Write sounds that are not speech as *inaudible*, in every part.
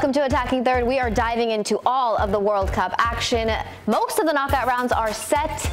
Welcome to Attacking Third. We are diving into all of the World Cup action. Most of the knockout rounds are set.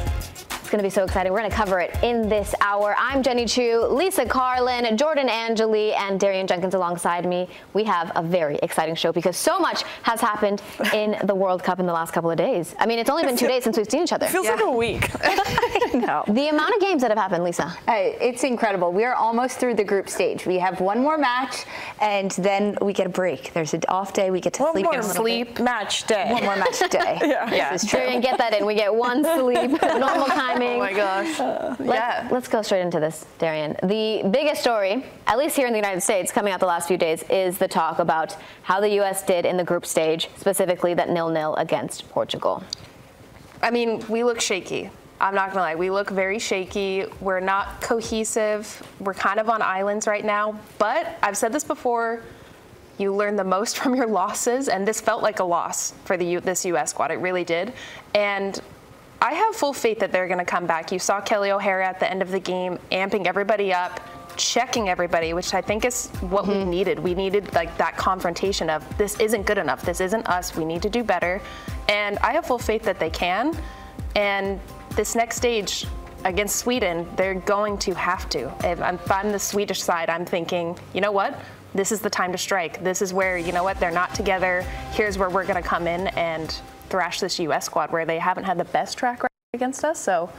It's going to be so exciting. We're going to cover it in this hour. I'm Jenny Chiu, Lisa Carlin, Jordan Angeli, and Darian Jenkins alongside me. We have a very exciting show because so much has happened in the World Cup in the last couple of days. I mean, it's only been two days since we've seen each other. It feels yeah. like a week. *laughs* *laughs* no. The amount of games that have happened, Lisa. Hey, it's incredible. We are almost through the group stage. We have one more match, and then we get a break. There's an off day. We get to one sleep. One more sleep bit. match day. One more match day. yeah. *laughs* yeah. This is true. Darian, get that in. We get one sleep, normal time Oh my gosh. Uh, Let, yeah. Let's go straight into this, Darian. The biggest story, at least here in the United States, coming out the last few days, is the talk about how the U.S. did in the group stage, specifically that nil-nil against Portugal. I mean, we look shaky. I'm not gonna lie, we look very shaky. We're not cohesive. We're kind of on islands right now. But I've said this before. You learn the most *laughs* from your losses, and this felt like a loss for the U- this U.S. squad. It really did. And I have full faith that they're going to come back. You saw Kelley O'Hara at the end of the game amping everybody up, checking everybody, which I think is what mm-hmm. we needed. We needed like that confrontation of this isn't good enough. This isn't us. We need to do better. And I have full faith that they can. And this next stage against Sweden, they're going to have to. If I'm on the Swedish side, I'm thinking, you know what? This is the time to strike. This is where, you know what, they're not together. Here's where we're going to come in and thrash this U.S. squad where they haven't had the best track record against us. So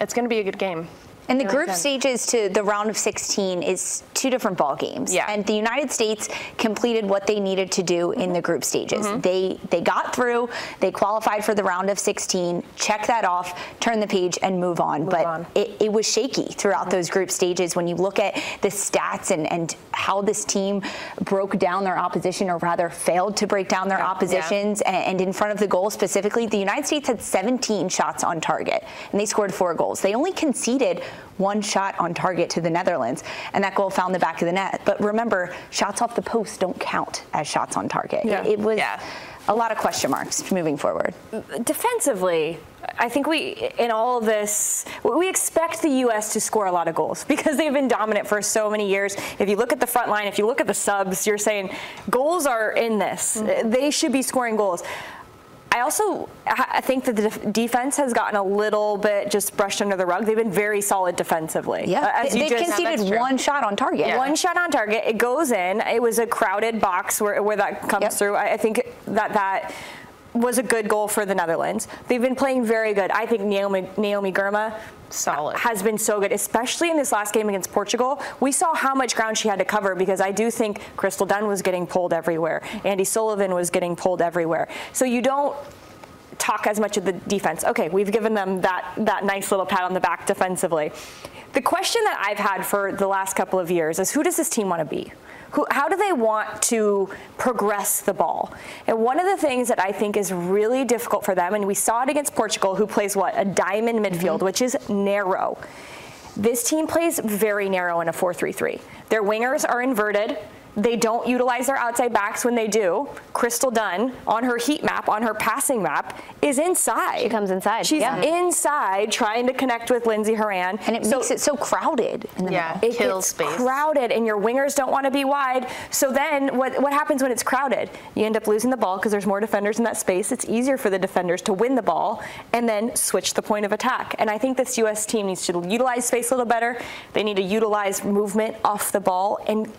it's going to be a good game. And the group stages to the round of 16 is two different ball games. Yeah. And the United States completed what they needed to do in the group stages. Mm-hmm. They they got through, they qualified for the round of 16, check that off, turn the page and move on. Move but on. It, it was shaky throughout mm-hmm. those group stages when you look at the stats and, and how this team broke down their opposition or rather failed to break down their yeah. oppositions yeah. And, and in front of the goal specifically, the United States had 17 shots on target and they scored four goals. They only conceded one shot on target to the Netherlands, and that goal found the back of the net. But remember, shots off the post don't count as shots on target. Yeah. It, it was yeah. a lot of question marks moving forward. Defensively, I think we, in all of this, we expect the U.S. to score a lot of goals because they've been dominant for so many years. If you look at the front line, if you look at the subs, you're saying goals are in this. Mm-hmm. They should be scoring goals. I also I think that the defense has gotten a little bit just brushed under the rug. They've been very solid defensively. Yeah, uh, they, have conceded one shot on target. Yeah. One shot on target. It goes in. It was a crowded box where, where that comes yep. through. I, I think that that was a good goal for the Netherlands. They've been playing very good. I think Naomi, Naomi Girma solid has been so good, especially in this last game against Portugal. We saw how much ground she had to cover because I do think Crystal Dunn was getting pulled everywhere. Andi Sullivan was getting pulled everywhere. So you don't talk as much of the defense. Okay, we've given them that that nice little pat on the back defensively. The question that I've had for the last couple of years is who does this team want to be? Who, how do they want to progress the ball? And one of the things that I think is really difficult for them, and we saw it against Portugal, who plays what? A diamond midfield, mm-hmm. which is narrow. This team plays very narrow in a 4 3 3. Their wingers are inverted. They don't utilize their outside backs when they do. Crystal Dunn on her heat map, on her passing map, is inside. She comes inside. She's yeah. inside trying to connect with Lindsey Horan. And it so, makes it so crowded in the yeah, middle. It kills space. crowded and your wingers don't want to be wide. So then what, what happens when it's crowded? You end up losing the ball because there's more defenders in that space. It's easier for the defenders to win the ball and then switch the point of attack. And I think this US team needs to utilize space a little better. They need to utilize movement off the ball and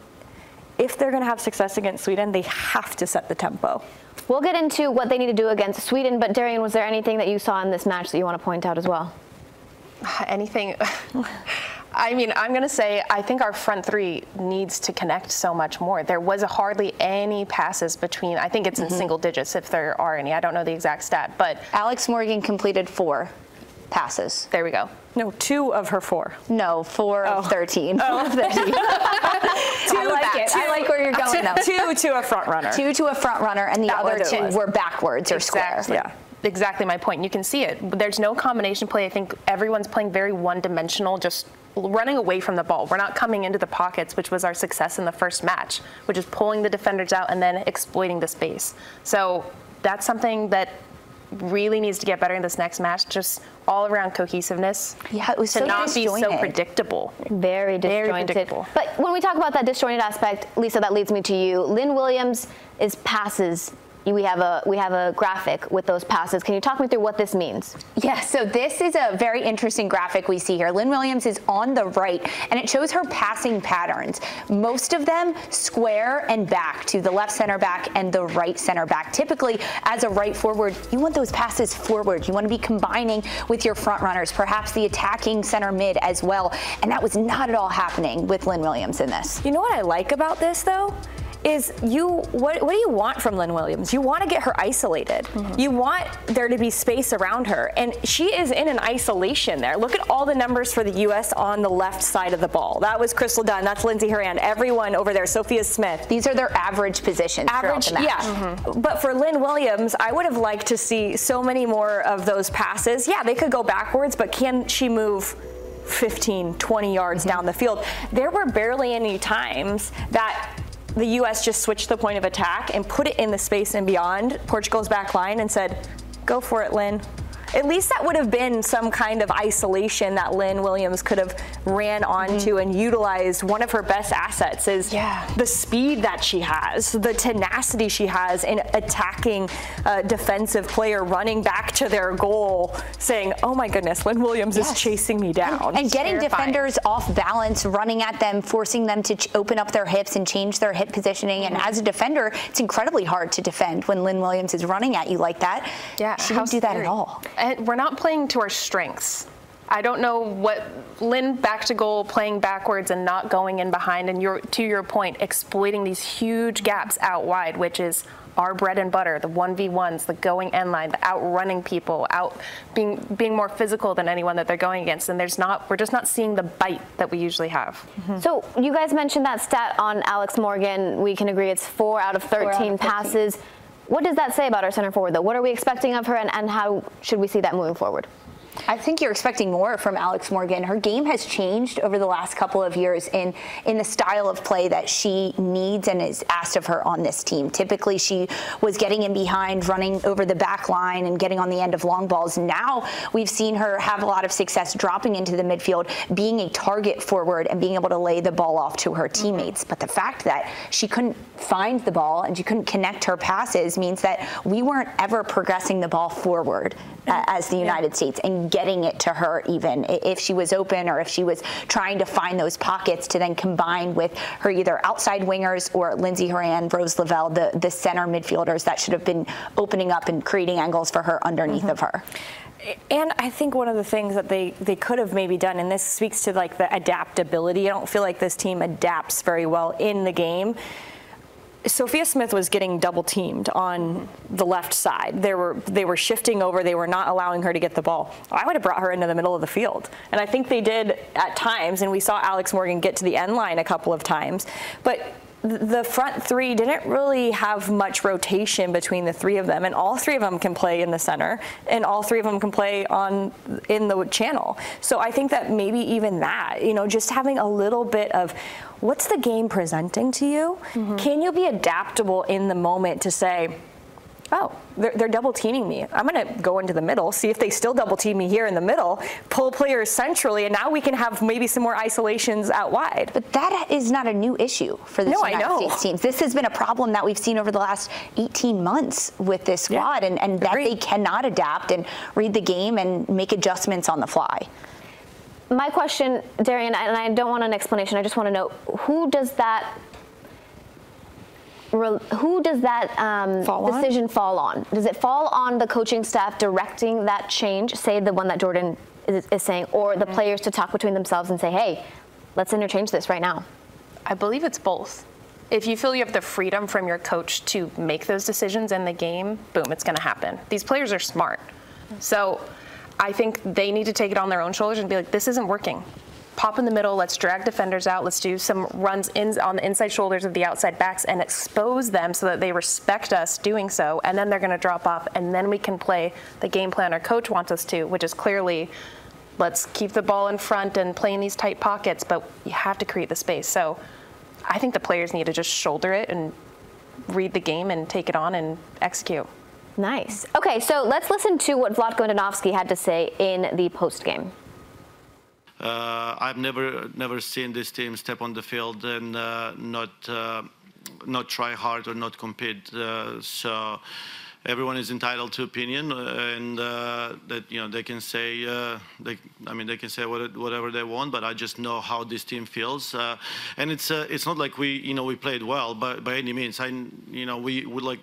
if they're going to have success against Sweden, they have to set the tempo. We'll get into what they need to do against Sweden, but Darian, was there anything that you saw in this match that you want to point out as well? *sighs* Anything. *laughs* I mean, I'm going to say I think our front three needs to connect so much more. There was hardly any passes between, I think it's in mm-hmm. single digits if there are any. I don't know the exact stat, but. Alex Morgan completed four passes. There we go. No, two of her four. No, four oh. of 13. Oh. of 13. *laughs* I like it. Two, I like where you're going, though. Two to a front runner. Two to a front runner, and the that other two were backwards or exactly. square. Yeah exactly my point. You can see it. There's no combination play. I think everyone's playing very one-dimensional, just running away from the ball. We're not coming into the pockets, which was our success in the first match, which is pulling the defenders out and then exploiting the space. So that's something that really needs to get better in this next match. Just all around cohesiveness. Yeah, it was to so not disjointed. be so predictable. Very disjointed. Very predictable. But when we talk about that disjointed aspect, Lisa, that leads me to you. Lynn Williams is passes we have a we have a graphic with those passes. Can you talk me through what this means? Yeah, so this is a very interesting graphic we see here. Lynn Williams is on the right, and it shows her passing patterns. Most of them square and back to the left center back and the right center back. Typically, as a right forward, you want those passes forward. You want to be combining with your front runners, perhaps the attacking center mid as well. And that was not at all happening with Lynn Williams in this. You know what I like about this though? Is you what, what do you want from Lynn Williams? You want to get her isolated. Mm-hmm. You want there to be space around her. And she is in an isolation there. Look at all the numbers for the US on the left side of the ball. That was Crystal Dunn, that's Lindsey Horan, everyone over there, Sophia Smith. These are their average positions. Average, yeah. Mm-hmm. But for Lynn Williams, I would have liked to see so many more of those passes. Yeah, they could go backwards, but can she move 15, 20 yards mm-hmm. down the field? There were barely any times that the U.S. just switched the point of attack and put it in the space and beyond Portugal's back line and said, go for it, Lynn. At least that would have been some kind of isolation that Lynn Williams could have ran onto mm-hmm. and utilized. One of her best assets is yeah. the speed that she has, the tenacity she has in attacking a defensive player, running back to their goal, saying, "Oh my goodness, Lynn Williams yes. is chasing me down," and, and getting defenders off balance, running at them, forcing them to ch- open up their hips and change their hip positioning. Mm-hmm. And as a defender, it's incredibly hard to defend when Lynn Williams is running at you like that. Yeah, she didn't do that at all we're not playing to our strengths. I don't know what Lynn back to goal, playing backwards and not going in behind, and your, to your point, exploiting these huge gaps out wide, which is our bread and butter, the 1v1s, the going end line, the outrunning people, out being being more physical than anyone that they're going against. And there's not we're just not seeing the bite that we usually have. Mm-hmm. So you guys mentioned that stat on Alex Morgan. We can agree it's four out of 13 out of passes. What does that say about our center forward, though? What are we expecting of her, and, and how should we see that moving forward? I think you're expecting more from Alex Morgan. Her game has changed over the last couple of years in in the style of play that she needs and is asked of her on this team. Typically, she was getting in behind, running over the back line, and getting on the end of long balls. Now we've seen her have a lot of success dropping into the midfield, being a target forward, and being able to lay the ball off to her teammates. Mm-hmm. But the fact that she couldn't find the ball and she couldn't connect her passes means that we weren't ever progressing the ball forward as the United yeah. States and getting it to her even if she was open or if she was trying to find those pockets to then combine with her either outside wingers or Lindsey Horan, Rose Lavelle, the, the center midfielders that should have been opening up and creating angles for her underneath mm-hmm. of her. And I think one of the things that they, they could have maybe done, and this speaks to like the adaptability, I don't feel like this team adapts very well in the game. Sophia Smith was getting double teamed on the left side. They were they were shifting over. They were not allowing her to get the ball. I would have brought her into the middle of the field, and I think they did at times. And we saw Alex Morgan get to the end line a couple of times, but the front three didn't really have much rotation between the three of them, and all three of them can play in the center, and all three of them can play on in the channel. So I think that maybe even that, you know, just having a little bit of what's the game presenting to you? Mm-hmm. Can you be adaptable in the moment to say, oh, they're, they're, double teaming me. I'm going to go into the middle, see if they still double team me here in the middle, pull players centrally, and now we can have maybe some more isolations out wide. But that is not a new issue for the no, United States teams. This has been a problem that we've seen over the last 18 months with this squad, yeah, and, and that they cannot adapt and read the game and make adjustments on the fly. My question, Darian, and I don't want an explanation, I just want to know who does that who does that um, fall decision fall on? Does it fall on the coaching staff directing that change, say the one that Jordan is, is saying, or the mm-hmm. players to talk between themselves and say, hey, let's interchange this right now? I believe it's both. If you feel you have the freedom from your coach to make those decisions in the game, boom, it's going to happen. These players are smart. So I think they need to take it on their own shoulders and be like, this isn't working. Pop in the middle, let's drag defenders out, let's do some runs in, on the inside shoulders of the outside backs and expose them so that they respect us doing so, and then they're going to drop off, and then we can play the game plan our coach wants us to, which is clearly let's keep the ball in front and play in these tight pockets, but you have to create the space. So I think the players need to just shoulder it and read the game and take it on and execute. Nice. Okay, so let's listen to what Vlatko Andonovski had to say in the post game. Uh, I've never never seen this team step on the field and uh, not uh, not try hard or not compete. so everyone is entitled to opinion and uh, that you know they can say uh, they, I mean they can say what, whatever they want but I just know how this team feels uh, and it's it's not like we you know we played well but by any means I you know we, we like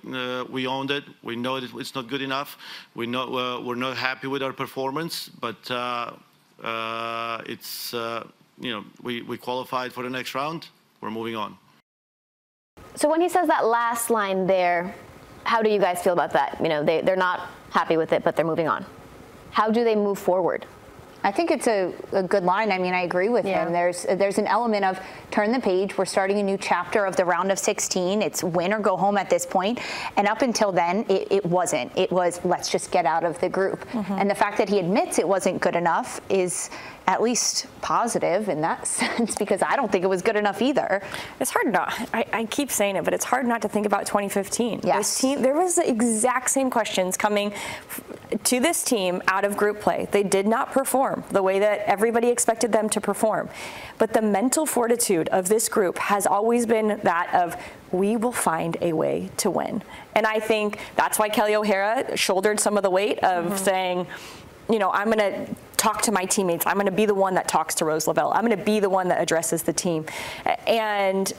we owned it we know that it's not good enough we know we're not happy with our performance but uh, it's uh, you know we, we qualified for the next round. We're moving on. So when he says that last line there, how do you guys feel about that? You know, they, they're not happy with it, but they're moving on. How do they move forward? I think it's a, a, good line. I mean, I agree with yeah. him. There's there's an element of turn the page. We're starting a new chapter of the round of 16. It's win or go home at this point. And up until then, it, it wasn't. It was let's just get out of the group. Mm-hmm. And the fact that he admits it wasn't good enough is at least positive in that *laughs* sense because I don't think it was good enough either. It's hard not. I, I keep saying it, but it's hard not to think about 2015. Yes. This team, there was the exact same questions coming to this team out of group play. They did not perform the way that everybody expected them to perform. But the mental fortitude of this group has always been that of we will find a way to win. And I think that's why Kelley O'Hara shouldered some of the weight of mm-hmm. saying, you know, I'm going to talk to my teammates. I'm going to be the one that talks to Rose Lavelle. I'm going to be the one that addresses the team. And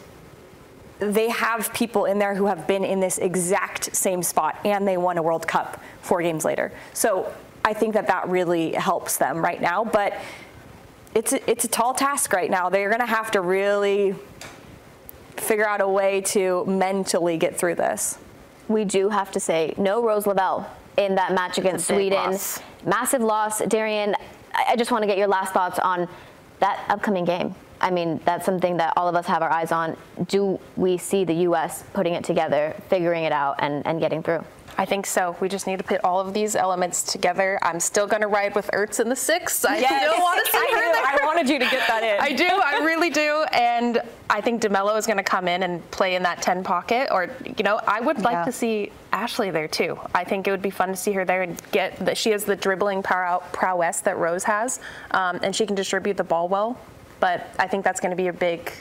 they have people in there who have been in this exact same spot and they won a World Cup four games later. So I think that that really helps them right now. But it's a, it's a tall task right now. They're going to have to really figure out a way to mentally get through this. We do have to say no Rose Lavelle in that match against Sweden. Loss. Massive loss. Darian, I just want to get your last thoughts on that upcoming game. I mean, that's something that all of us have our eyes on. Do we see the U.S. putting it together, figuring it out, and, and getting through? I think so. We just need to put all of these elements together. I'm still going to ride with Ertz in the six. I yes. still want to see I her there. I wanted you to get that in. I do. I really do. And I think DeMelo is going to come in and play in that 10 pocket. Or, you know, I would like yeah. to see Ashley there too. I think it would be fun to see her there and get that she has the dribbling prowess that Rose has, um, and she can distribute the ball well. But I think that's going to be a big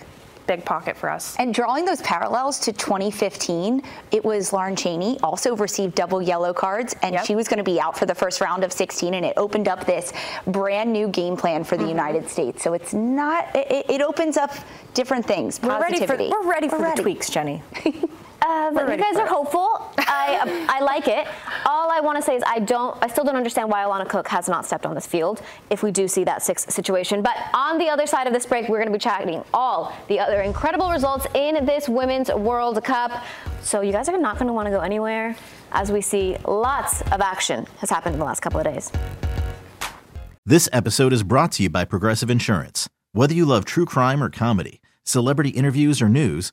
big pocket for us. And drawing those parallels to 2015, it was Lauren Cheney also received double yellow cards, and yep. she was going to be out for the first round of 16, and it opened up this brand new game plan for the mm-hmm. United States. So it's not, it, it, opens up different things. We're ready for, we're ready for we're the ready. tweaks, Jenny. *laughs* Uh, you guys are hopeful. I *laughs* I like it. All I want to say is I don't. I still don't understand why Alana Cook has not stepped on this field. If we do see that six situation, but on the other side of this break, we're going to be chatting all the other incredible results in this Women's World Cup. So you guys are not going to want to go anywhere, as we see lots of action has happened in the last couple of days. This episode is brought to you by Progressive Insurance. Whether you love true crime or comedy, celebrity interviews or news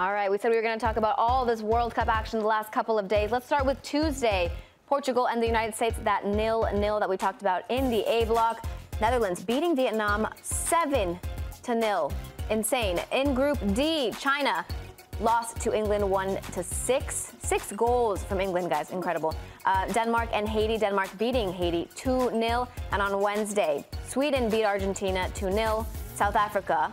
All right, we said we were going to talk about all this World Cup action the last couple of days. Let's start with Tuesday. Portugal and the United States, that nil nil that we talked about in the A block. Netherlands beating Vietnam 7 to nil. Insane. In Group D, China lost to England 1 to 6. Six goals from England, guys. Incredible. Uh, Denmark and Haiti. Denmark beating Haiti 2 0. And on Wednesday, Sweden beat Argentina 2 0. South Africa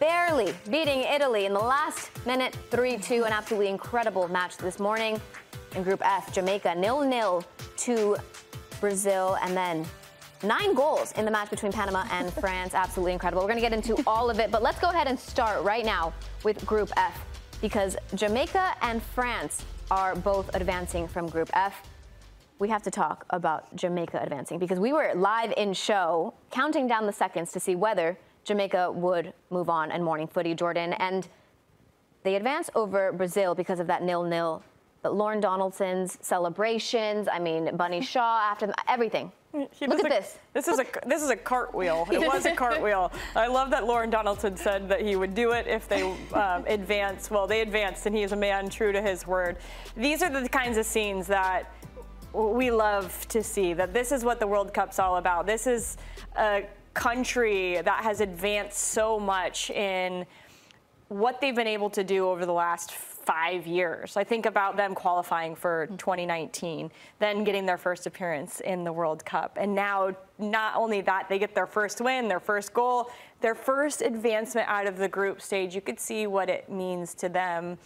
barely beating Italy in the last minute 3 2. An absolutely incredible match this morning. In Group F, Jamaica nil nil to Brazil, and then nine goals in the match between Panama and *laughs* France. Absolutely incredible. We're going to get into all of it, but let's go ahead and start right now with Group F because Jamaica and France are both advancing from Group F. We have to talk about Jamaica advancing because we were live in show counting down the seconds to see whether Jamaica would move on and morning footy, Jordan. And they advance over Brazil because of that nil-nil. But Lorne Donaldson's celebrations, I mean, Bunny *laughs* Shaw after them, everything. Look at a, this. This is a this is a cartwheel. It was a *laughs* cartwheel. I love that Lorne Donaldson said that he would do it if they um, advance. Well, they advanced, and he is a man true to his word. These are the kinds of scenes that we love to see. That this is what the World Cup's all about. This is a country that has advanced so much in what they've been able to do over the last five years. I think about them qualifying for 2019, then getting their first appearance in the World Cup. And now, not only that, they get their first win, their first goal, their first advancement out of the group stage. You could see what it means to them.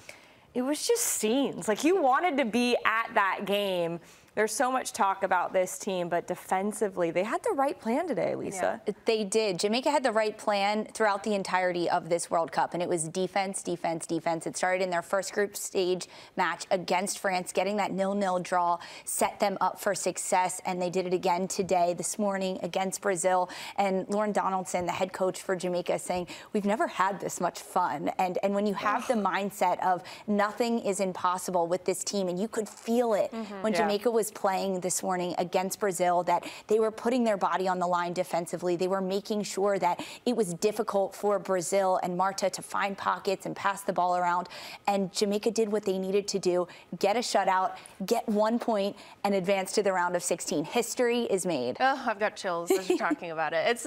It was just scenes. Like you wanted to be at that game there's so much talk about this team, but defensively, they had the right plan today, Lisa. Yeah, they did. Jamaica had the right plan throughout the entirety of this World Cup, and it was defense, defense, defense. It started in their first group stage match against France, getting that nil-nil draw, set them up for success, and they did it again today, this morning against Brazil. And Lorne Donaldson, the head coach for Jamaica, saying, "We've never had this much fun." And and when you have the mindset of nothing is impossible with this team, and you could feel it mm-hmm. when yeah. Jamaica was was playing this morning against Brazil, that they were putting their body on the line defensively. They were making sure that it was difficult for Brazil and Marta to find pockets and pass the ball around. And Jamaica did what they needed to do get a shutout, get one point, and advance to the round of 16. History is made. Oh, I've got chills as you're talking about it. It's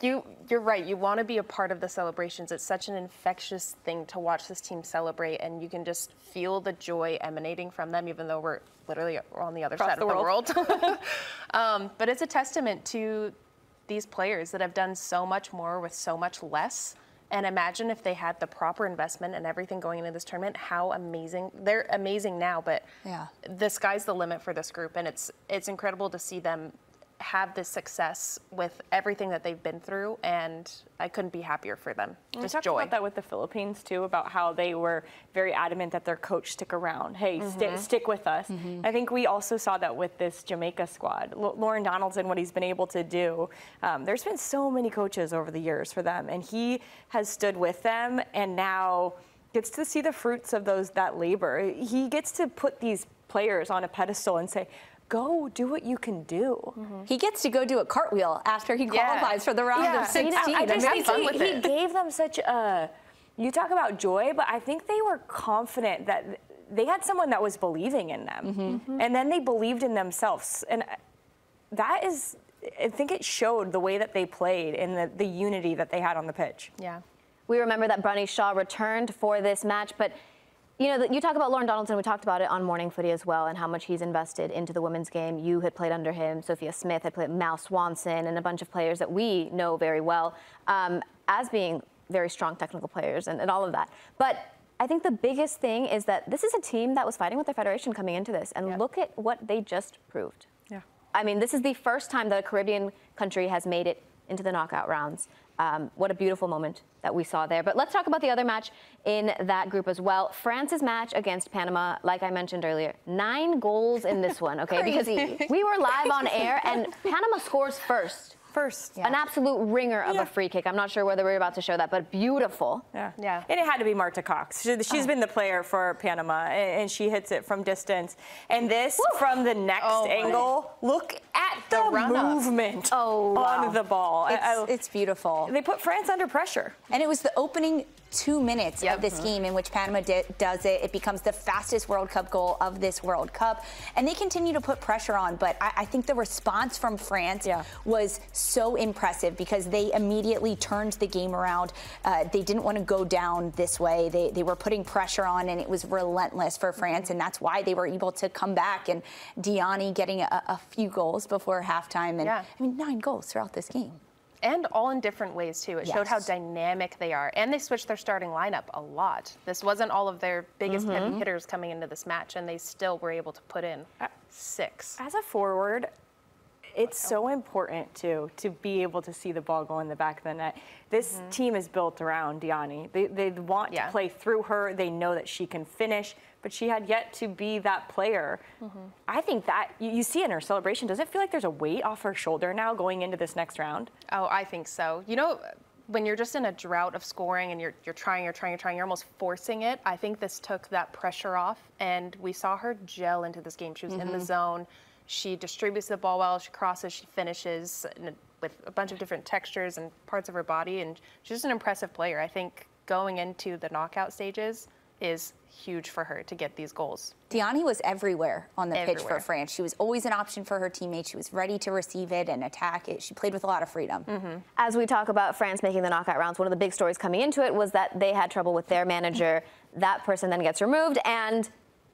you you're right. You want to be a part of the celebrations. It's such an infectious thing to watch this team celebrate, and you can just feel the joy emanating from them, even though we're literally on the other Across side the of world. the world. *laughs* *laughs* um, but it's a testament to these players that have done so much more with so much less. And imagine if they had the proper investment and everything going into this tournament, how amazing they're amazing now, but yeah. the sky's the limit for this group and it's it's incredible to see them have this success with everything that they've been through, and I couldn't be happier for them. We Just talked joy. about that with the Philippines too, about how they were very adamant that their coach stick around. Hey, mm-hmm. st- stick with us. Mm-hmm. I think we also saw that with this Jamaica squad. L- Lorne Donaldson, what he's been able to do. Um, there's been so many coaches over the years for them, and he has stood with them, and now gets to see the fruits of those that labor. He gets to put these players on a pedestal and say, go do what you can do. Mm-hmm. He gets to go do a cartwheel after he qualifies yeah. for the round yeah. of 16. I, I just think he, he gave them such a. You talk about joy, but I think they were confident that they had someone that was believing in them, mm-hmm. Mm-hmm. and then they believed in themselves, and that is. I think it showed the way that they played and the, the unity that they had on the pitch. Yeah. We remember that Bunny Shaw returned for this match, but you know, you talk about Lorne Donaldson. We talked about it on Morning Footy as well, and how much he's invested into the women's game. You had played under him. Sophia Smith had played Mal Swanson, and a bunch of players that we know very well um, as being very strong technical players and, and all of that. But I think the biggest thing is that this is a team that was fighting with their federation coming into this, and look at what they just proved. Yeah. I mean, this is the first time that a Caribbean country has made it into the knockout rounds. Um, what a beautiful moment that we saw there. But let's talk about the other match in that group as well. France's match against Panama, like I mentioned earlier, nine goals in this one, okay? *laughs* because we were live on air and Panama scores first. First. An absolute ringer of Yeah. a free kick. I'm not sure whether we're about to show that, but beautiful. Yeah. Yeah. And it had to be Marta Cox. She, has oh. been the player for Panama, and, and she hits it from distance. And this from the next Oh, my. angle. Look at the, The movement Oh, wow. on the ball. I- I- it's beautiful. they put France under pressure. And it was the opening two minutes Yep. of this game in which Panama does it. It becomes the fastest World Cup goal of this World Cup. And they continue to put pressure on. But I, I think the response from France Yeah. was so impressive because they immediately turned the game around. Uh, they didn't want to go down this way. They, they were putting pressure on, and it was relentless for France. And that's why they were able to come back. And Diani getting a, a few goals before halftime. And Yeah. I mean, nine goals throughout this game. And all in different ways too. It showed how dynamic they are, and they switched their starting lineup a lot. This wasn't all of their biggest Mm-hmm. heavy hitters coming into this match, and they still were able to put in six. As a forward, it's so important too to be able to see the ball go in the back of the net. This team is built around Diani. They, they want Yeah. to play through her. They know that she can finish, but she had yet to be that player. Mm-hmm. I think that you, you see in her celebration. Does it feel like there's a weight off her shoulder now going into this next round? Oh, I think so. You know, when you're just in a drought of scoring and you're you're trying, you're trying, you're trying, you're almost forcing it. I think this took that pressure off, and we saw her gel into this game. She was in the mm-hmm. zone. She distributes the ball well. She crosses. She finishes with a bunch of different textures and parts of her body, and she's just an impressive player. I think going into the knockout stages is huge for her to get these goals. Diani was everywhere on the pitch for France. She was always an option for her teammates. She was ready to receive it and attack it. She played with a lot of freedom. As we talk about France making the knockout rounds, one of the big stories coming into it was that they had trouble with their manager. *laughs* That person then gets removed, and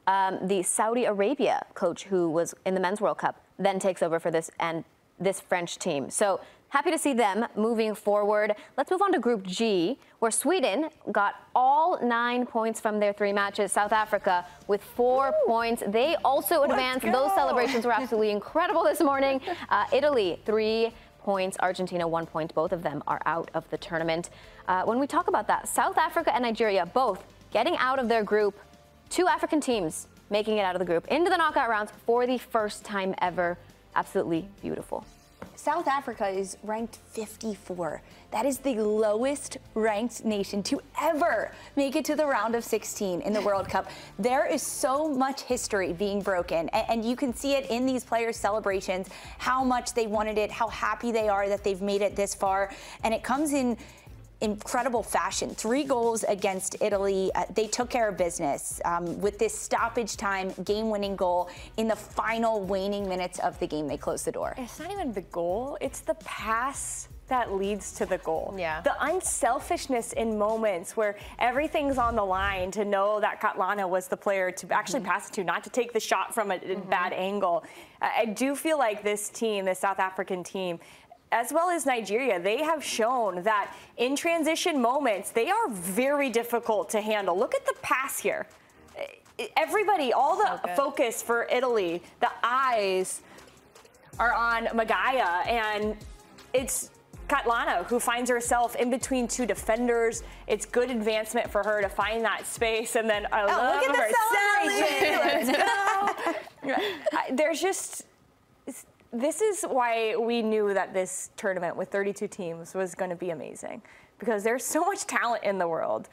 um, the Saudi Arabia coach, who was in the Men's World Cup, then takes over for this and this French team. So happy to see them moving forward. Let's move on to Group G, where Sweden got all nine points from their three matches. South Africa with four points. They also advanced. Those celebrations were absolutely incredible this morning. *laughs* Uh, Italy three points. Argentina, one point. Both of them are out of the tournament. Uh, when we talk about that, South Africa and Nigeria both getting out of their group. Two African teams making it out of the group into the knockout rounds for the first time ever. Absolutely beautiful. South Africa is ranked 54. That is the lowest ranked nation to ever make it to the round of 16 in the *laughs* World Cup. There is so much history being broken, and you can see it in these players' celebrations how much they wanted it, how happy they are that they've made it this far. And it comes in incredible fashion. Three goals against Italy. Uh, they took care of business um, with this stoppage time game winning goal in the final waning minutes of the game. They closed the door. It's not even the goal, it's the pass that leads to the goal. Yeah. The unselfishness in moments where everything's on the line to know that Kgatlana was the player to actually pass it to, not to take the shot from a, a bad angle. I I do feel like this team, the South African team, as well as Nigeria, they have shown that in transition moments, they are very difficult to handle. Look at the pass here. Everybody, all the good. focus for Italy, the eyes are on Magaia, and it's Kgatlana who finds herself in between two defenders. It's good advancement for her to find that space, and then I oh, love look at the her celebration. Let's go. *laughs* There's just this is why we knew that this tournament with 32 teams was going to be amazing because there's so much talent in the world,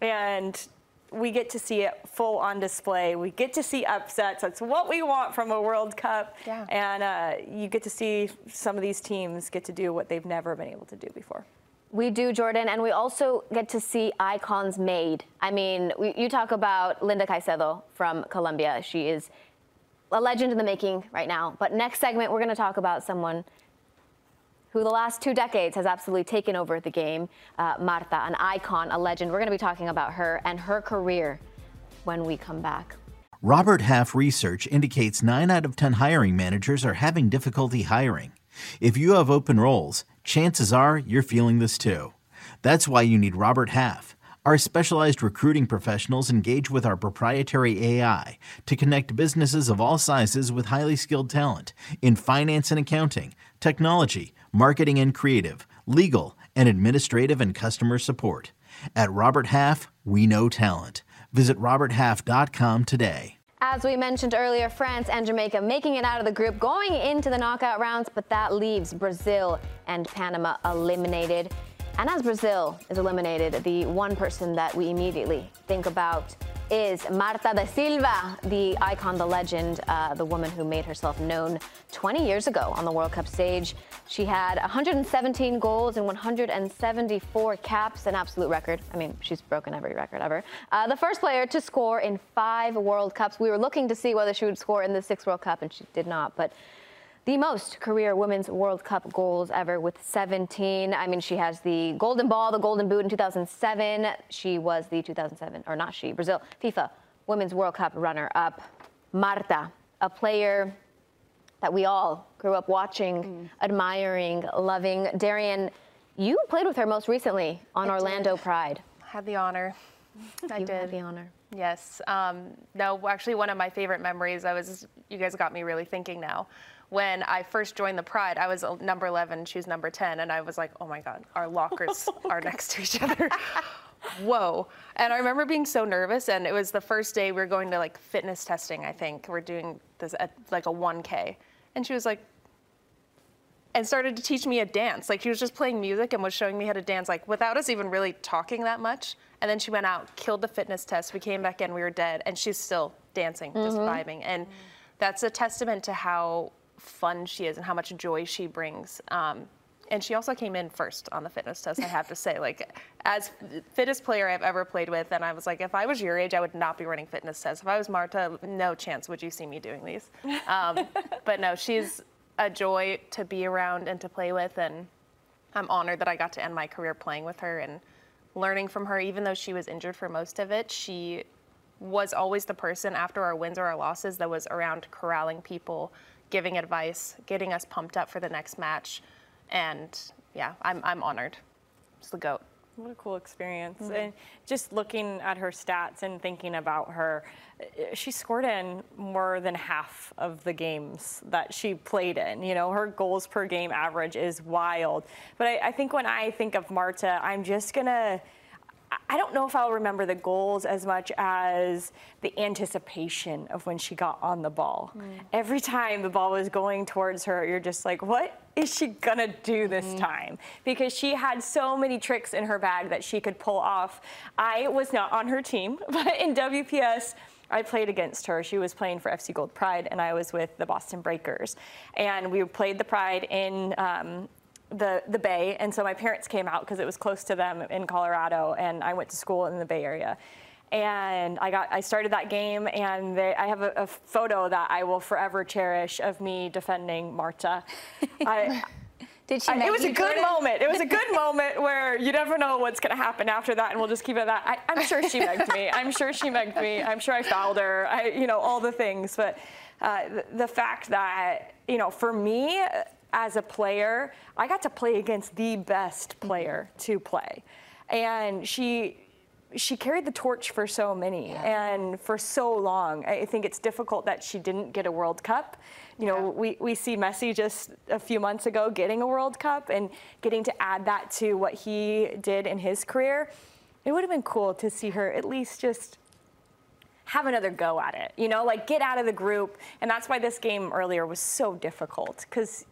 and we get to see it full on display. We get to see upsets. That's what we want from a World Cup. Yeah. And uh, you get to see some of these teams get to do what they've never been able to do before. We do, Jordan, and we also get to see icons made. I mean, we, you talk about Linda Caicedo from Colombia. She is a legend in the making right now. But next segment, we're going to talk about someone who the last two decades has absolutely taken over the game. Uh, Marta, an icon, a legend. We're going to be talking about her and her career when we come back. Robert Half research indicates 9 out of 10 hiring managers are having difficulty hiring. If you have open roles, chances are you're feeling this too. That's why you need Robert Half. Our specialized recruiting professionals engage with our proprietary AI to connect businesses of all sizes with highly skilled talent in finance and accounting, technology, marketing and creative, legal, and administrative and customer support. At Robert Half, we know talent. Visit RobertHalf.com today. As we mentioned earlier, France and Jamaica making it out of the group, going into the knockout rounds, but that leaves Brazil and Panama eliminated. And as Brazil is eliminated, the one person that we immediately think about is Marta da Silva, the icon, the legend, uh, the woman who made herself known 20 years ago on the World Cup stage. She had 117 goals and 174 caps, an absolute record. I mean, she's broken every record ever. Uh, the first player to score in five World Cups. We were looking to see whether she would score in the sixth World Cup, and she did not. But the most career Women's World Cup goals ever with 17. I mean, she has the Golden Ball, the Golden Boot in 2007. She was the 2007, or not she, Brazil FIFA Women's World Cup runner up. Marta, a player that we all grew up watching, mm. admiring, loving. Darian, you played with her most recently on I Orlando did. Pride. Had the honor. I you did. Had the honor. Yes. Um, no, actually, one of my favorite memories. I was. You guys got me really thinking now when I first joined the Pride, I was number 11, she was number 10, and I was like, oh my God, our lockers *laughs* oh are next to each other. *laughs* Whoa. And I remember being so nervous, and it was the first day we were going to like fitness testing, I think. We're doing this at like a 1K. And she was like, and started to teach me a dance. Like she was just playing music and was showing me how to dance, like without us even really talking that much. And then she went out, killed the fitness test. We came back in, we were dead, and she's still dancing, mm-hmm. just vibing. And that's a testament to how fun she is and how much joy she brings. Um, and she also came in first on the fitness test, I have to say. Like, as fittest player I've ever played with, and I was like, if I was your age, I would not be running fitness tests. If I was Marta, no chance would you see me doing these. Um, *laughs* but no, she's a joy to be around and to play with, and I'm honored that I got to end my career playing with her and learning from her. Even though she was injured for most of it, she was always the person after our wins or our losses that was around corralling people giving advice, getting us pumped up for the next match. And yeah, I'm, I'm honored. It's the GOAT. What a cool experience. Mm-hmm. And just looking at her stats and thinking about her, she scored in more than half of the games that she played in. You know, her goals per game average is wild. But I, I think when I think of Marta, I'm just going to I don't know if I'll remember the goals as much as the anticipation of when she got on the ball. Mm. Every time the ball was going towards her, you're just like, what is she gonna do this mm-hmm. time? Because she had so many tricks in her bag that she could pull off. I was not on her team, *laughs* but in WPS, I played against her. She was playing for FC Gold Pride, and I was with the Boston Breakers. And we played the Pride in um, the the Bay, and so my parents came out because it was close to them in Colorado, and I went to school in the Bay Area. And I got I started that game, and they, I have a, a, photo that I will forever cherish of me defending Marta. *laughs* I, Did she? I, it was a good moment. It was a good *laughs* moment where you never know what's going to happen after that, and we'll just keep it at that. I, am sure she megged me. I'm sure she megged me. I'm sure I fouled her. I, you know, all the things. But uh, the, the fact that you know, for me, as a player, I got to play against the best mm-hmm. player to play. And she she carried the torch for so many yeah. and for so long. I think it's difficult that she didn't get a World Cup. You know, yeah. we, we see Messi just a few months ago getting a World Cup and getting to add that to what he did in his career. It would have been cool to see her at least just have another go at it. You know, like get out of the group. And that's why this game earlier was so difficult because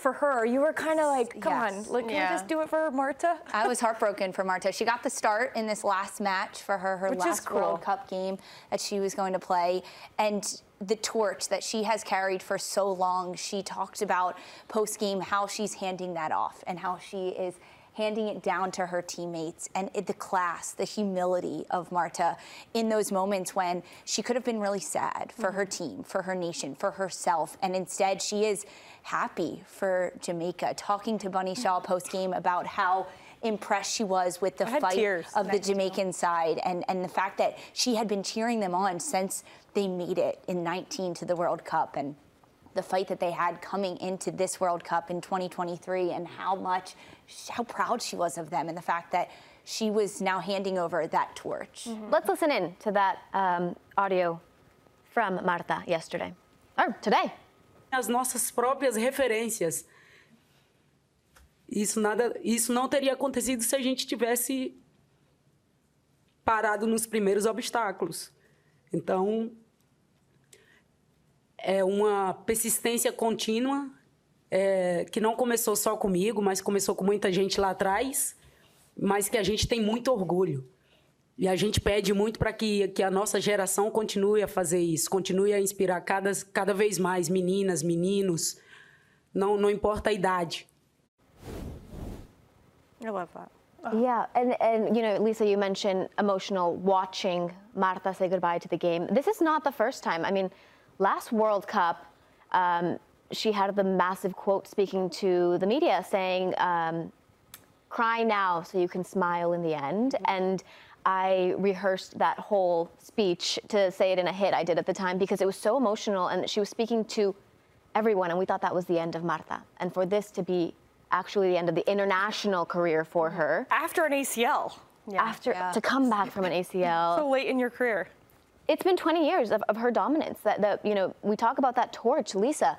for her. You were kind of like, come yes. on, look, can yeah. we just do it for Marta? *laughs* I was heartbroken for Marta. She got the start in this last match for her, her Which last cool. World Cup game that she was going to play. And the torch that she has carried for so long, she talked about post game how she's handing that off and how she is handing it down to her teammates and it, the class, the humility of Marta in those moments when she could have been really sad for mm-hmm. her team, for her nation, for herself. And instead, she is happy for Jamaica, talking to Bunny Shaw post game about how impressed she was with the fight tears. of the Jamaican side and, and the fact that she had been cheering them on since they made it in 19 to the World Cup and the fight that they had coming into this World Cup in 2023 and how much, how proud she was of them and the fact that she was now handing over that torch. Mm-hmm. Let's listen in to that um, audio from Marta yesterday, or today. As nossas próprias referências. Isso, nada, isso não teria acontecido se a gente tivesse parado nos primeiros obstáculos. Então, é uma persistência contínua é, que não começou só comigo, mas começou com muita gente lá atrás, mas que a gente tem muito orgulho. E a gente pede muito para que, que a nossa geração continue a fazer isso, continue a inspirar cada, cada vez mais meninas, meninos, não, não importa a idade. I love that. Yeah, and, and you know, Lisa, you mentioned emotional watching Marta say goodbye to the game. This is not the first time. I mean, last World Cup, um, she had the massive quote speaking to the media saying, um, cry now so you can smile in the end. And I rehearsed that whole speech to say it in a hit I did at the time because it was so emotional and she was speaking to everyone and we thought that was the end of Marta. And for this to be actually the end of the international career for her. After an ACL. After to come back from an ACL. So late in your career. It's been 20 years of, of her dominance. That, you know, we talk about that torch, Lisa.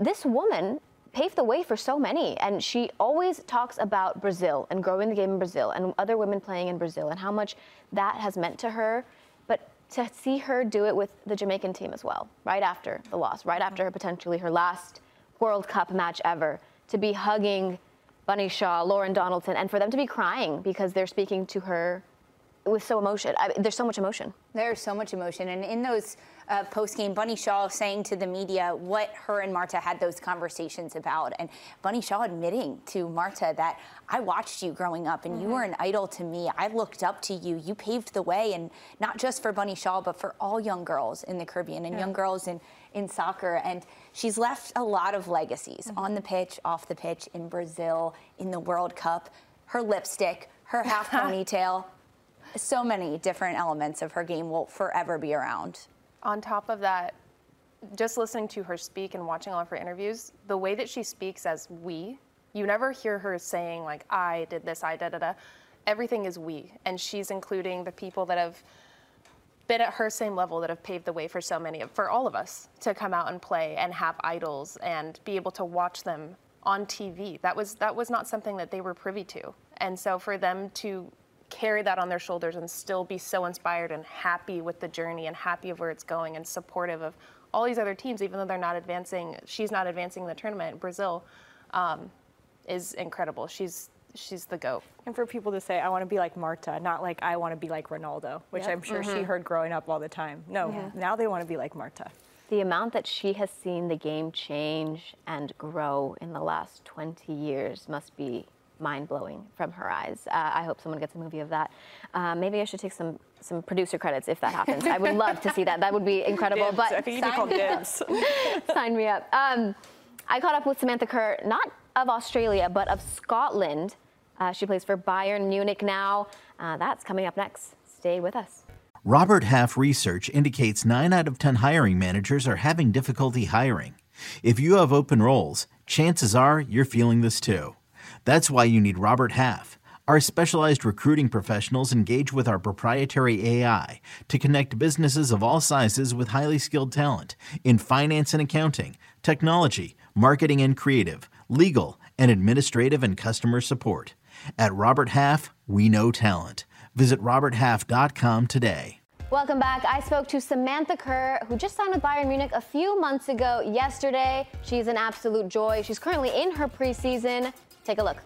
This woman paved the way for so many, and she always talks about Brazil and growing the game in Brazil and other women playing in Brazil and how much that has meant to her. But to see her do it with the Jamaican team as well, right after the loss, right after her potentially her last World Cup match ever, to be hugging Bunny Shaw, Lorne Donaldson, and for them to be crying because they're speaking to her with so emotion. I there's so much emotion. There's so much emotion. And in those uh, post game, Bunny Shaw saying to the media what her and Marta had those conversations about. And Bunny Shaw admitting to Marta that I watched you growing up and mm-hmm. you were an idol to me. I looked up to you. You paved the way, and not just for Bunny Shaw, but for all young girls in the Caribbean and yeah. young girls in, in soccer. And she's left a lot of legacies mm-hmm. on the pitch, off the pitch, in Brazil, in the World Cup. Her lipstick, her half *laughs* ponytail. So many different elements of her game will forever be around. On top of that, just listening to her speak and watching all of her interviews, the way that she speaks as we, you never hear her saying, like, I did this, I da da da. Everything is we. And she's including the people that have been at her same level that have paved the way for so many, for all of us to come out and play and have idols and be able to watch them on TV. That was, that was not something that they were privy to. And so for them to carry that on their shoulders and still be so inspired and happy with the journey and happy of where it's going and supportive of all these other teams, even though they're not advancing, she's not advancing in the tournament. Brazil um, is incredible. She's she's the goat. And for people to say, I want to be like Marta, not like I want to be like Ronaldo, which yep. I'm sure mm-hmm. she heard growing up all the time. No, yeah. now they want to be like Marta. The amount that she has seen the game change and grow in the last 20 years must be mind blowing from her eyes. Uh, I hope someone gets a movie of that. Uh, maybe I should take some some producer credits if that happens. I would love to see that. That would be incredible. Dibs. But I think you call dibs. sign me up. Um, I caught up with Samantha Kerr, not of Australia, but of Scotland. Uh, she plays for Bayern Munich now. Uh, that's coming up next. Stay with us. Robert Half research indicates 9 out of 10 hiring managers are having difficulty hiring. If you have open roles, chances are you're feeling this too. That's why you need Robert Half. Our specialized recruiting professionals engage with our proprietary AI to connect businesses of all sizes with highly skilled talent in finance and accounting, technology, marketing and creative, legal, and administrative and customer support. At Robert Half, we know talent. Visit RobertHalf.com today. Welcome back. I spoke to Samantha Kerr, who just signed with Bayern Munich a few months ago yesterday. She's an absolute joy. She's currently in her preseason. Take a look.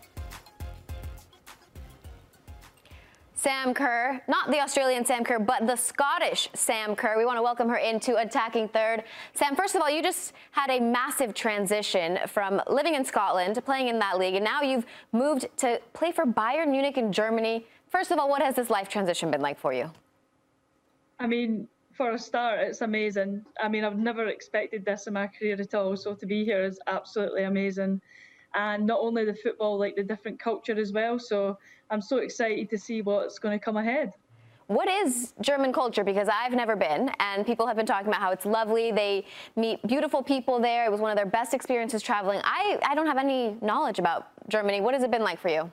Sam Kerr, not the Australian Sam Kerr, but the Scottish Sam Kerr. We want to welcome her into attacking third. Sam, first of all, you just had a massive transition from living in Scotland to playing in that league, and now you've moved to play for Bayern Munich in Germany. First of all, what has this life transition been like for you? I mean, for a start, it's amazing. I mean, I've never expected this in my career at all, so to be here is absolutely amazing. And not only the football, like the different culture as well. So I'm so excited to see what's going to come ahead. What is German culture? Because I've never been, and people have been talking about how it's lovely. They meet beautiful people there. It was one of their best experiences traveling. I, I don't have any knowledge about Germany. What has it been like for you?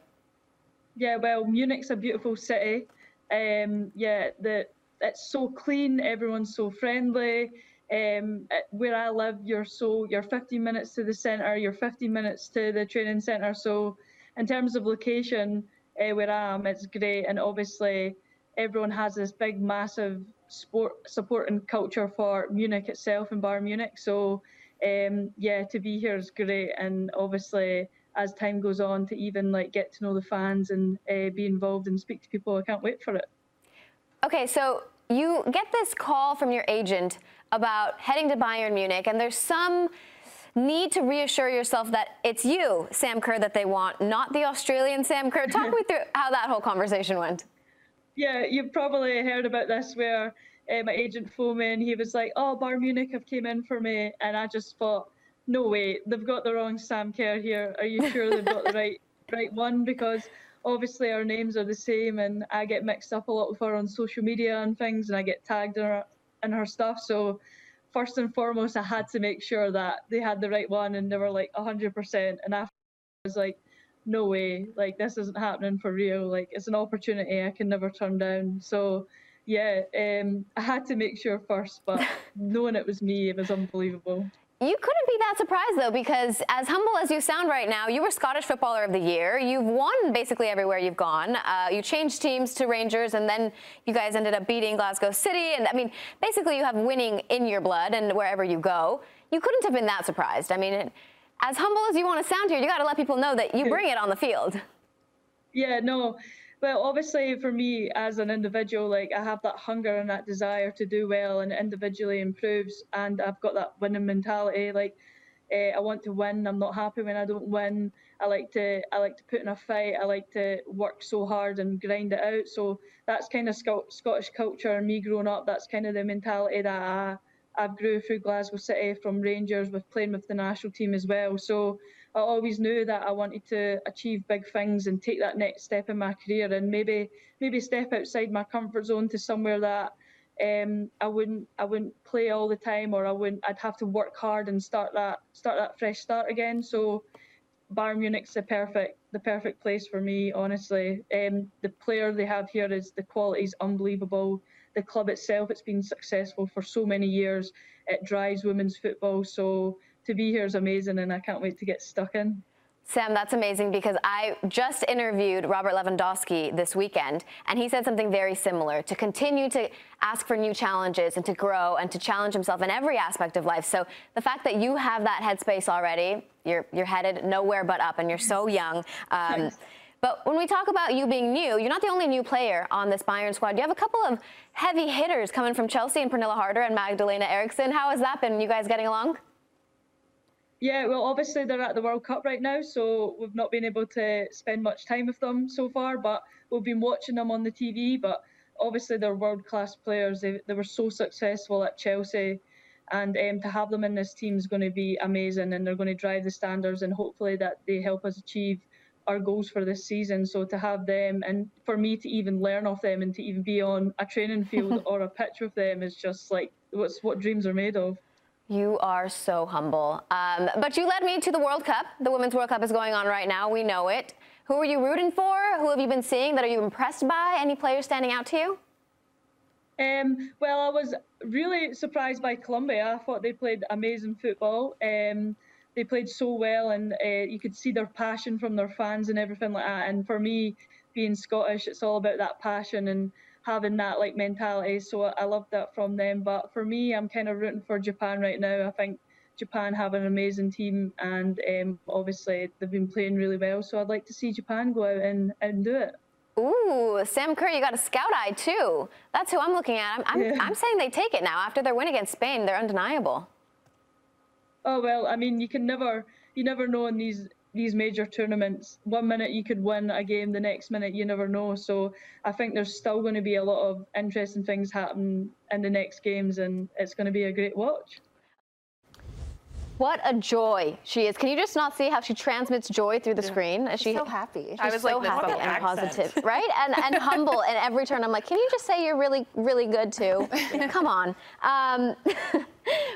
Yeah, well, Munich's a beautiful city. Um, yeah, the it's so clean. Everyone's so friendly. Um, where I live, you're so you're 15 minutes to the centre. You're 15 minutes to the training centre. So, in terms of location, uh, where I am, it's great. And obviously, everyone has this big, massive sport support and culture for Munich itself and Bayern Munich. So, um, yeah, to be here is great. And obviously, as time goes on, to even like get to know the fans and uh, be involved and speak to people, I can't wait for it. Okay, so you get this call from your agent about heading to Bayern Munich, and there's some need to reassure yourself that it's you, Sam Kerr, that they want, not the Australian Sam Kerr. Talk *laughs* me through how that whole conversation went. Yeah, you've probably heard about this where uh, my agent phoned me and he was like, "Oh, Bayern Munich have came in for me," and I just thought, "No way, they've got the wrong Sam Kerr here. Are you sure they've got the *laughs* right right one?" Because obviously our names are the same, and I get mixed up a lot with her on social media and things, and I get tagged in her in her stuff. So first and foremost, I had to make sure that they had the right one, and they were like 100%. And after I was like, no way, like this isn't happening for real. Like it's an opportunity I can never turn down. So yeah, um, I had to make sure first, but *laughs* knowing it was me, it was unbelievable. You couldn't be that surprised though, because as humble as you sound right now, you were Scottish Footballer of the Year. You've won basically everywhere you've gone. Uh, you changed teams to Rangers, and then you guys ended up beating Glasgow City. And I mean, basically, you have winning in your blood, and wherever you go, you couldn't have been that surprised. I mean, as humble as you want to sound here, you got to let people know that you *laughs* bring it on the field. Yeah, no. Well, obviously, for me as an individual, like I have that hunger and that desire to do well and individually improves, and I've got that winning mentality. Like uh, I want to win. I'm not happy when I don't win. I like to I like to put in a fight. I like to work so hard and grind it out. So that's kind of Sc- Scottish culture and me growing up. That's kind of the mentality that I I've grew through Glasgow City from Rangers with playing with the national team as well. So I always knew that I wanted to achieve big things and take that next step in my career and maybe maybe step outside my comfort zone to somewhere that um, I wouldn't I wouldn't play all the time or I wouldn't I'd have to work hard and start that start that fresh start again. So Bayern Munich's the perfect the perfect place for me, honestly. Um, the player they have here is the quality is unbelievable. The club itself, it's been successful for so many years. It drives women's football, so to be here is amazing, and I can't wait to get stuck in. Sam, that's amazing because I just interviewed Robert Lewandowski this weekend, and he said something very similar to continue to ask for new challenges and to grow and to challenge himself in every aspect of life. So the fact that you have that headspace already, you're, you're headed nowhere but up, and you're so young. Um, but when we talk about you being new, you're not the only new player on this Bayern squad. You have a couple of heavy hitters coming from Chelsea and Pernille Harder and Magdalena Eriksson. How has that been? You guys getting along? Yeah, well, obviously they're at the World Cup right now, so we've not been able to spend much time with them so far, but we've been watching them on the TV. But obviously they're world class players. They, they were so successful at Chelsea, and um, to have them in this team is going to be amazing, and they're going to drive the standards, and hopefully that they help us achieve our goals for this season. So to have them, and for me to even learn off them, and to even be on a training field *laughs* or a pitch with them is just like what's what dreams are made of. You are so humble. Um, but you led me to the World Cup. The Women's World Cup is going on right now. We know it. Who are you rooting for? Who have you been seeing that are you impressed by? Any players standing out to you? Um, well, I was really surprised by Colombia. I thought they played amazing football. Um, they played so well, and uh, you could see their passion from their fans and everything like that. And for me, being Scottish, it's all about that passion and having that like mentality. So I love that from them. But for me, I'm kind of rooting for Japan right now. I think Japan have an amazing team, and um, obviously they've been playing really well. So I'd like to see Japan go out and, and do it. Ooh, Sam Kerr, you got a scout eye too. That's who I'm looking at. I'm, I'm, yeah. I'm saying they take it now after their win against Spain. They're undeniable. Oh well, I mean, you can never, you never know in these these major tournaments. One minute you could win a game, the next minute you never know. So I think there's still going to be a lot of interesting things happen in the next games, and it's going to be a great watch. What a joy she is. Can you just not see how she transmits joy through the screen? Is She's so happy. She's I was so like, happy and an positive, *laughs* right? And and humble. And every turn, I'm like, can you just say you're really, really good too? *laughs* Come on. Um, *laughs*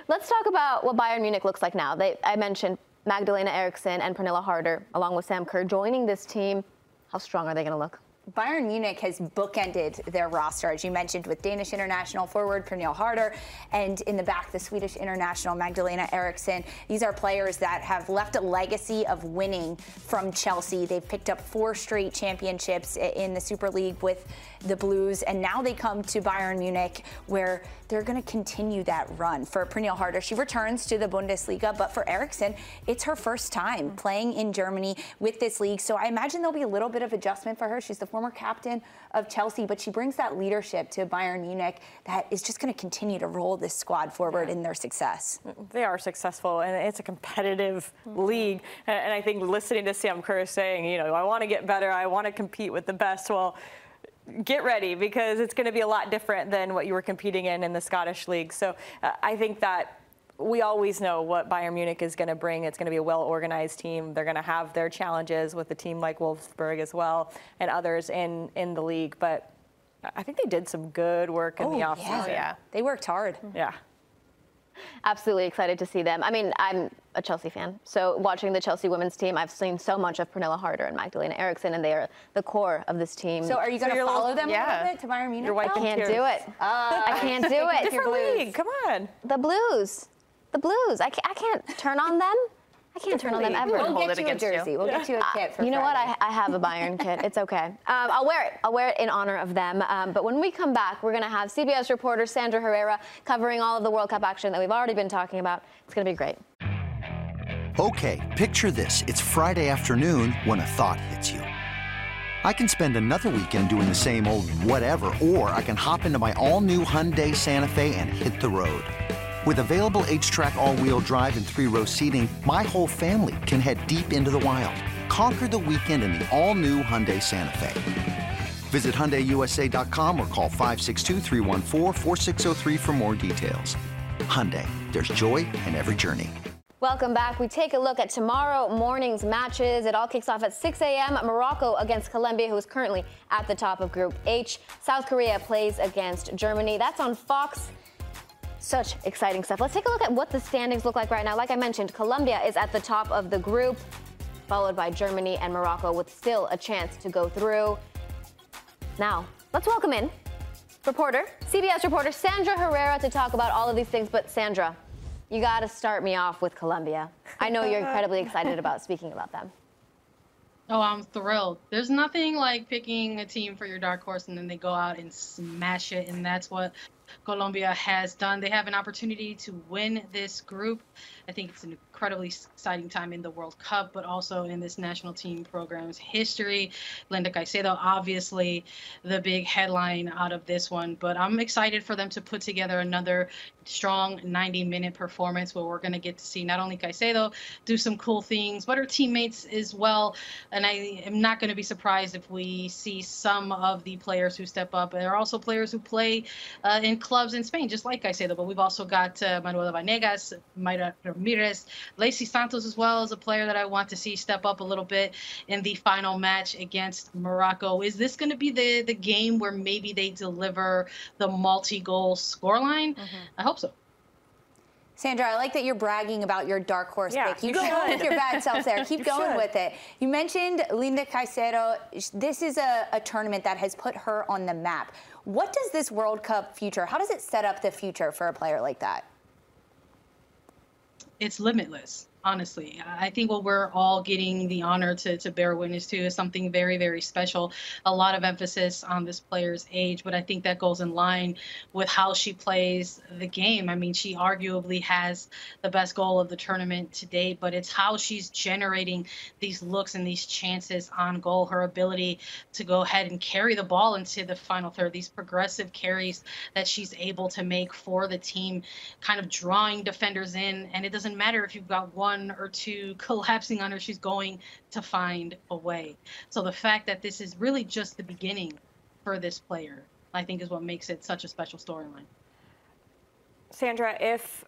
let's talk about what Bayern Munich looks like now. They, I mentioned Magdalena Eriksson and Pernille Harder, along with Sam Kerr, joining this team. How strong are they going to look? Bayern Munich has bookended their roster, as you mentioned, with Danish international forward Pernille Harder, and in the back, the Swedish international Magdalena Eriksson. These are players that have left a legacy of winning from Chelsea. They've picked up four straight championships in the Super League with the Blues, and now they come to Bayern Munich, where they're going to continue that run. For Pernille Harder, she returns to the Bundesliga, but for Eriksson, it's her first time playing in Germany with this league. So I imagine there'll be a little bit of adjustment for her. She's the former captain of Chelsea, but she brings that leadership to Bayern Munich that is just going to continue to roll this squad forward in their success. they are successful and it's a competitive league. And, and I think listening to Sam Kerr saying, you know, I want to get better, I want to compete with the best. Well, get ready because it's going to be a lot different than what you were competing in in the Scottish league. So uh, I think that we always know what Bayern Munich is going to bring. It's going to be a well organized team. They're going to have their challenges with a team like Wolfsburg as well and others in, in the league. But I think they did some good work in the oh, offseason. yeah. They worked hard. Mm-hmm. Yeah. Absolutely excited to see them. I mean, I'm a Chelsea fan, so watching the Chelsea women's team, I've seen so much of Pernille Harder and Magdalena Eriksson, and they are the core of this team. So are you going to you're follow little- them a little bit to Bayern Munich? Your? I can't do it. I can't do it. Different league. Come on. The Blues. The Blues. I can't, I can't turn on them. I can't turn on them ever. We'll hold get it you a against you. jersey. We'll get you a kit for You know what? I, I have a Bayern kit. It's okay. Um, I'll wear it. I'll wear it in honor of them. Um, but when we come back, we're going to have CBS reporter Sandra Herrera covering all of the World Cup action that we've already been talking about. It's going to be great. Okay, picture this. It's Friday afternoon when a thought hits you. I can spend another weekend doing the same old whatever, or I can hop into my all new Hyundai Santa Fe and hit the road. With available HTRAC, all wheel drive, and three row seating, my whole family can head deep into the wild. Conquer the weekend in the all new Hyundai Santa Fe. Visit HyundaiUSA.com or call 562-314-4603 for more details. Hyundai, there's joy in every journey. Welcome back. We take a look at tomorrow morning's matches. It all kicks off at 6 a.m. Morocco against Colombia, who is currently at the top of Group H. South Korea plays against Germany. That's on Fox. Such exciting stuff. Let's take a look at what the standings look like right now. Like I mentioned, Colombia is at the top of the group, followed by Germany and Morocco, with still a chance to go through. Now, let's welcome in reporter, CBS reporter Sandra Herrera to talk about all of these things. But Sandra, you got to start me off with Colombia. I know you're incredibly *laughs* excited about speaking about them. Oh, I'm thrilled. There's nothing like picking a team for your dark horse and then they go out and smash it. And that's what Colombia has done. They have an opportunity to win this group. I think it's an incredibly exciting time in the World Cup, but also in this national team program's history. Linda Caicedo, obviously, the big headline out of this one. But I'm excited for them to put together another strong 90 minute performance where we're going to get to see not only Caicedo do some cool things, but her teammates as well. And I am not going to be surprised if we see some of the players who step up. There are also players who play uh, in clubs in Spain, just like Caicedo. But we've also got uh, Manuela Vanegas, Mayra Ramirez, Leicy Santos as well as a player that I want to see step up a little bit in the final match against Morocco. Is this going to be the the game where maybe they deliver the multi-goal scoreline? Mm-hmm. I hope so. Sandra, I like that you're bragging about your dark horse Yeah, pick. You you go on should. with your bad self there. *laughs* Keep going should. with it. You mentioned Linda Caicedo. This is a, a tournament that has put her on the map. What does this World Cup future, how does it set up the future for a player like that? It's limitless honestly i think what we're all getting the honor to, to bear witness to is something very very special. A lot of emphasis on this player's age but i think that goes in line with how she plays the game. I mean she arguably has the best goal of the tournament to date but it's how she's generating these looks and these chances on goal. Her ability to go ahead and carry the ball into the final third these progressive carries that she's able to make for the team kind of drawing defenders in. And it doesn't matter if you've got one or two *laughs* collapsing on her she's going to find a way so the fact that this is really just the beginning for this player i think is what makes it such a special storyline Sandra, if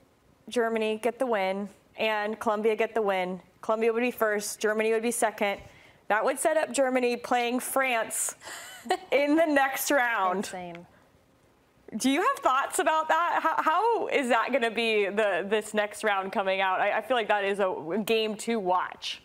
Germany get the win, and Colombia get the win. Colombia would be first, Germany would be second. That would set up Germany playing France *laughs* in the next round. Insane. Do you have thoughts about that? How, how is that going to be the this next round coming out? I, I feel like that is a game to watch.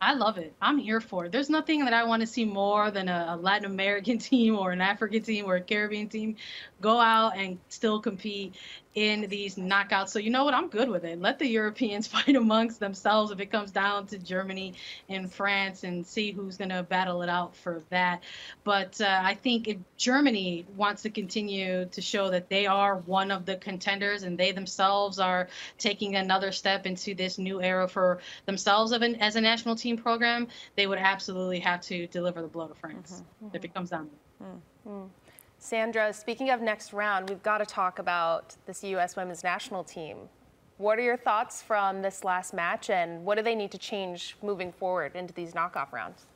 I love it. I'm here for it. There's nothing that I want to see more than a, a, Latin American *laughs* team or an African team or a Caribbean team go out and still compete in these knockouts. So you know what? I'm good with it. Let the Europeans *laughs* fight amongst themselves if it comes down to Germany and France and see who's going to battle it out for that. But uh, I think if Germany wants to continue to show that they are one of the contenders and they themselves are taking another step into this new era for themselves an, as a national team program, they would absolutely have to deliver the blow to France mm-hmm, mm-hmm. if it comes down to it. Mm-hmm. Sandra, speaking of next round, we've got to talk about this U.S. women's national team. What are your thoughts from this last match, and what do they need to change moving forward into these knockoff rounds?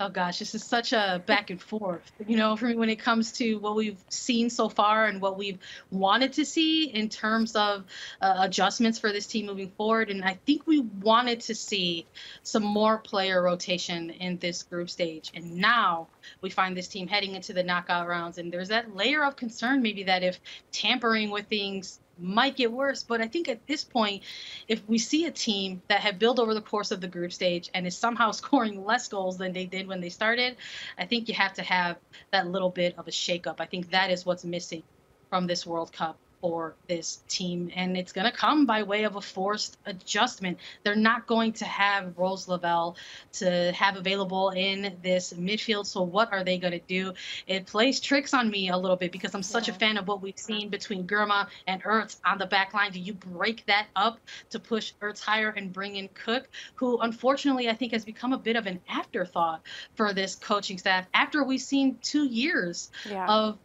Oh gosh, this is such a back and forth. You know, for me, when it comes to what we've seen so far and what we've wanted to see in terms of uh, adjustments for this team moving forward, and I think we wanted to see some more player rotation in this group stage, and now we find this team heading into the knockout rounds, and there's that layer of concern maybe that if tampering with things might get worse. But I think at this point, if we see a team that had built over the course of the group stage and is somehow *laughs* scoring less goals than they did when they started, I think you have to have that little bit of a shakeup. I think that is what's missing from this World Cup for this team, and it's going to come by way of a forced adjustment. They're not going to have Rose Lavelle to have available in this midfield. So what are they going to do? It plays tricks on me a little bit because I'm such yeah. a fan of what we've seen between Girma and Ertz on the back line. Do you break that up to push Ertz higher and bring in Cook, who unfortunately I think has become a bit of an afterthought for this coaching staff after we've seen two years yeah. of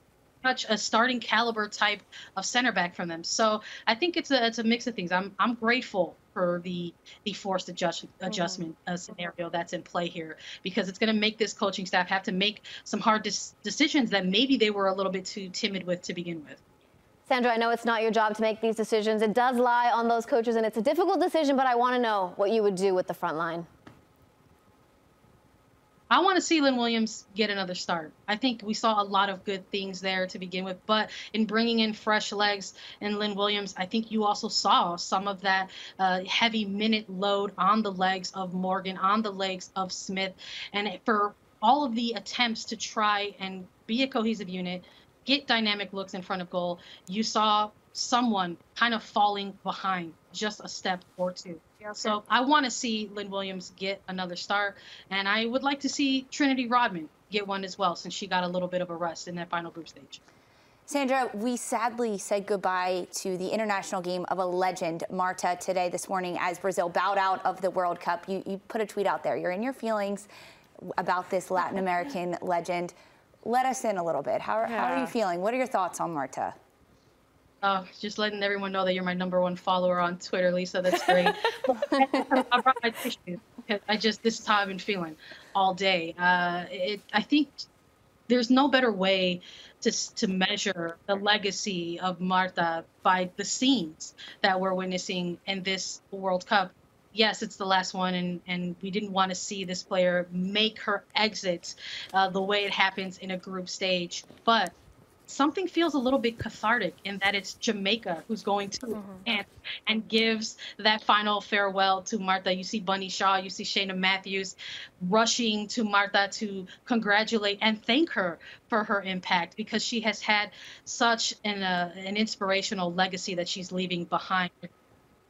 such a starting caliber type of center back from them. So I think it's a it's a mix of things. I'm I'm grateful for the the forced adjust, adjustment uh, scenario that's in play here because it's going to make this coaching staff have to make some hard dis- decisions that maybe they were a little bit too timid with to begin with. Sandra, I know it's not your job to make these decisions. It does lie on those coaches, and it's a difficult decision, but I want to know what you would do with the front line. I want to see Lynn Williams get another start. I think we saw a lot of good things there to begin with, but in bringing in fresh legs and Lynn Williams, I think you also saw some of that uh, heavy minute load on the legs of Morgan, on the legs of Smith, and for all of the attempts to try and be a cohesive unit, get dynamic looks in front of goal, you saw someone kind of falling behind just a step or two. So I want to see Lynn Williams get another start, and I would like to see Trinity Rodman get one as well, since she got a little bit of a rest in that final group stage. Sandra, we sadly said goodbye to the international game of a legend, Marta, today, this morning, as Brazil bowed out of the World Cup. You, you put a tweet out there. You're in your feelings about this Latin American *laughs* legend. Let us in a little bit. How, yeah. how are you feeling? What are your thoughts on Marta? Oh, just letting everyone know that you're my number one follower on Twitter, Lisa. That's great. *laughs* I brought my tissue because I just this is how I've been feeling all day. Uh, it, I think there's no better way to to measure the legacy of Marta by the scenes that we're witnessing in this World Cup. Yes, it's the last one, and, and we didn't want to see this player make her exit uh, the way it happens in a group stage. But something feels a little bit cathartic in that it's Jamaica who's going to mm-hmm. and and gives that final farewell to Marta. You see Bunny Shaw, you see Cheyna Matthews rushing to Marta to congratulate and thank her for her impact because she has had such an uh, an inspirational legacy that she's leaving behind.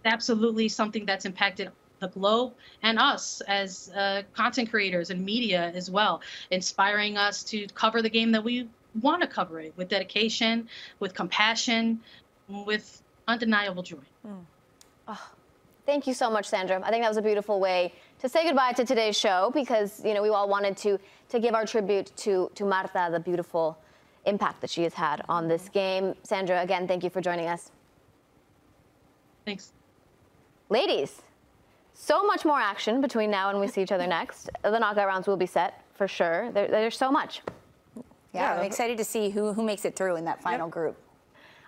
Absolutely something that's impacted the globe and us as uh, content creators and media as well, inspiring us to cover the game that we want to cover it with dedication, with compassion, with undeniable joy. Mm. Oh, thank you so much, Sandra. I think that was a beautiful way to say goodbye to today's show because you know we all wanted to to give our tribute to to Marta, the beautiful impact that she has had on this game. Sandra, again, thank you for joining us. Thanks. Ladies, so much more action between now and we see each other next. The knockout rounds will be set for sure. There, there's so much. Yeah, yeah, I'm excited to see who, who makes it through in that final yep. group.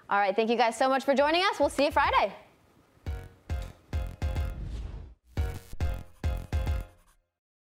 All right, thank you guys so much for joining us. We'll see you Friday.